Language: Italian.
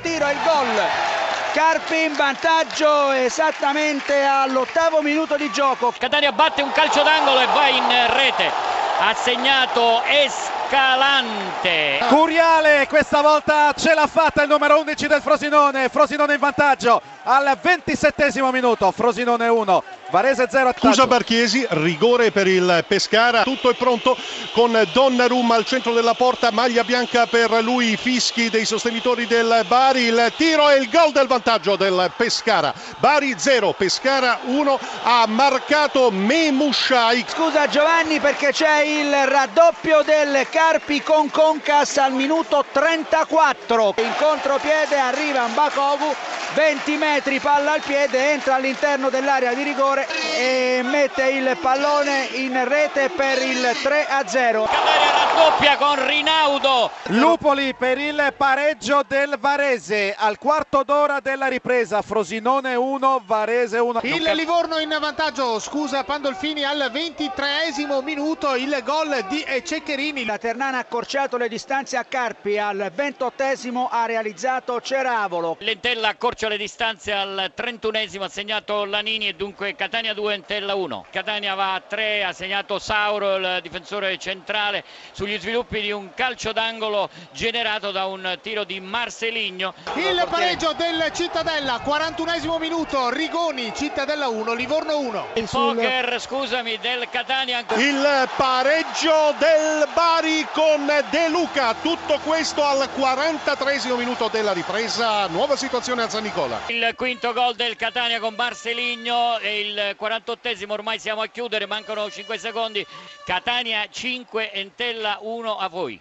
tiro e il gol. Carpi in vantaggio esattamente all'ottavo minuto di gioco. Catania batte un calcio d'angolo e va in rete. Ha segnato Escalante. Curiale questa volta ce l'ha fatta il numero 11 del Frosinone. Frosinone in vantaggio al 27 minuto. Frosinone 1, Varese 0. Scusa Barchiesi, rigore per il Pescara. Tutto è pronto con Donnarumma al centro della porta, maglia bianca per lui, fischi dei sostenitori del Bari. Il tiro e il gol del vantaggio del Pescara. Bari 0, Pescara 1. Ha marcato Memushai. Scusa Giovanni perché c'è il raddoppio del Carpi con Concas al minuto 34. In contropiede arriva Mbakovu 20 metri palla al piede, entra all'interno dell'area di rigore e mette il pallone in rete per il 3 a 0. Catania raddoppia con Rinaudo. Lupoli per il pareggio del Varese al quarto d'ora della ripresa. Frosinone 1, Varese 1. Il Livorno in vantaggio, scusa Pandolfini al 23 minuto il gol di Ceccherini. La Ternana ha accorciato le distanze a Carpi, al 28 ha realizzato Ceravolo. Lentella accorcia le distanze al 31esimo, ha segnato Lanini e dunque Catania 2, Entella 1. Catania va a 3, ha segnato Sauro, il difensore centrale, sugli sviluppi di un calcio d'angolo generato da un tiro di Marceligno. Il pareggio del Cittadella, 41 minuto, Rigoni, Cittadella 1, Livorno 1. Il poker, scusami, del Catania. Il pareggio del Bari con De Luca, tutto questo al 43 minuto della ripresa, nuova situazione a San Nicola. Il quinto gol del Catania con Marceligno e il 48esimo ormai siamo a chiudere, mancano 5 secondi. Catania 5, Entella 1 a voi.